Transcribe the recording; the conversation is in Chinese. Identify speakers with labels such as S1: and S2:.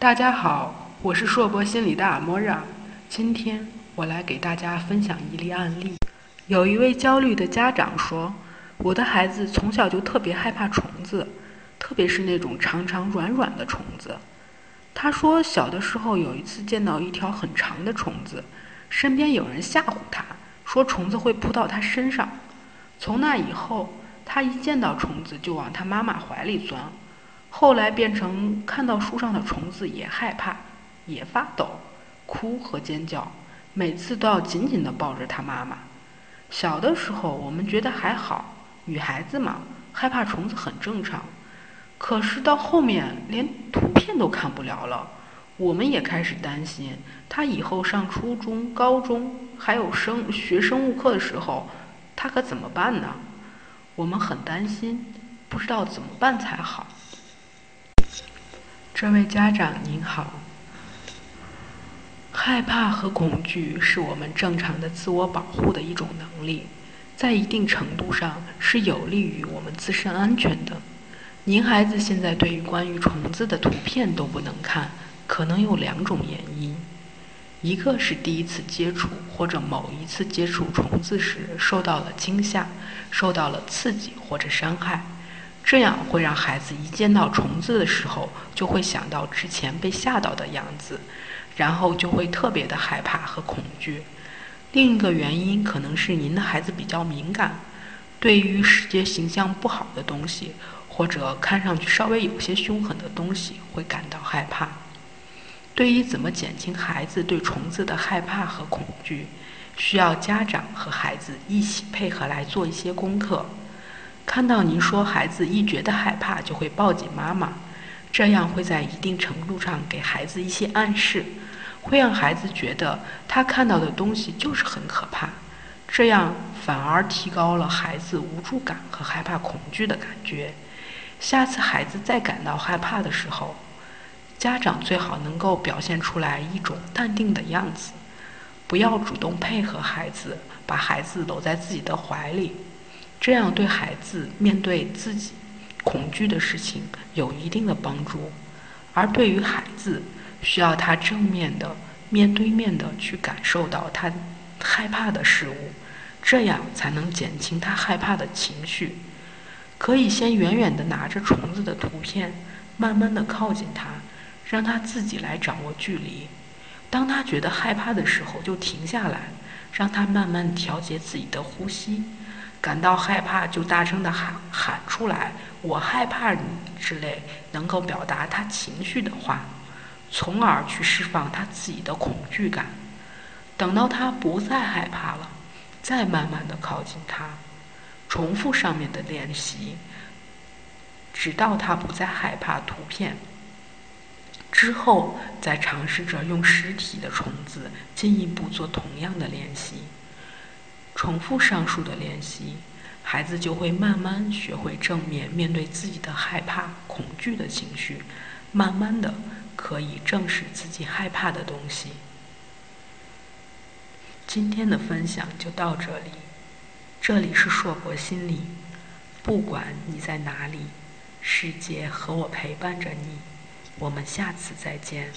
S1: 大家好，我是硕博心理的阿莫让。今天我来给大家分享一例案例。有一位焦虑的家长说：“我的孩子从小就特别害怕虫子，特别是那种长长软软的虫子。他说，小的时候有一次见到一条很长的虫子，身边有人吓唬他，说虫子会扑到他身上。从那以后，他一见到虫子就往他妈妈怀里钻。”后来变成看到树上的虫子也害怕，也发抖，哭和尖叫，每次都要紧紧地抱着他妈妈。小的时候我们觉得还好，女孩子嘛，害怕虫子很正常。可是到后面连图片都看不了了，我们也开始担心她以后上初中、高中，还有生学生物课的时候，她可怎么办呢？我们很担心，不知道怎么办才好。这位家长您好，害怕和恐惧是我们正常的自我保护的一种能力，在一定程度上是有利于我们自身安全的。您孩子现在对于关于虫子的图片都不能看，可能有两种原因：一个是第一次接触或者某一次接触虫子时受到了惊吓，受到了刺激或者伤害。这样会让孩子一见到虫子的时候，就会想到之前被吓到的样子，然后就会特别的害怕和恐惧。另一个原因可能是您的孩子比较敏感，对于视觉形象不好的东西，或者看上去稍微有些凶狠的东西，会感到害怕。对于怎么减轻孩子对虫子的害怕和恐惧，需要家长和孩子一起配合来做一些功课。看到您说孩子一觉得害怕就会抱紧妈妈，这样会在一定程度上给孩子一些暗示，会让孩子觉得他看到的东西就是很可怕，这样反而提高了孩子无助感和害怕恐惧的感觉。下次孩子再感到害怕的时候，家长最好能够表现出来一种淡定的样子，不要主动配合孩子，把孩子搂在自己的怀里。这样对孩子面对自己恐惧的事情有一定的帮助，而对于孩子，需要他正面的、面对面的去感受到他害怕的事物，这样才能减轻他害怕的情绪。可以先远远的拿着虫子的图片，慢慢的靠近他，让他自己来掌握距离。当他觉得害怕的时候，就停下来，让他慢慢调节自己的呼吸。感到害怕就大声的喊喊出来，我害怕你之类能够表达他情绪的话，从而去释放他自己的恐惧感。等到他不再害怕了，再慢慢的靠近他，重复上面的练习，直到他不再害怕图片。之后再尝试着用实体的虫子进一步做同样的练习。重复上述的练习，孩子就会慢慢学会正面面对自己的害怕、恐惧的情绪，慢慢的可以正视自己害怕的东西。今天的分享就到这里，这里是硕博心理，不管你在哪里，世界和我陪伴着你，我们下次再见。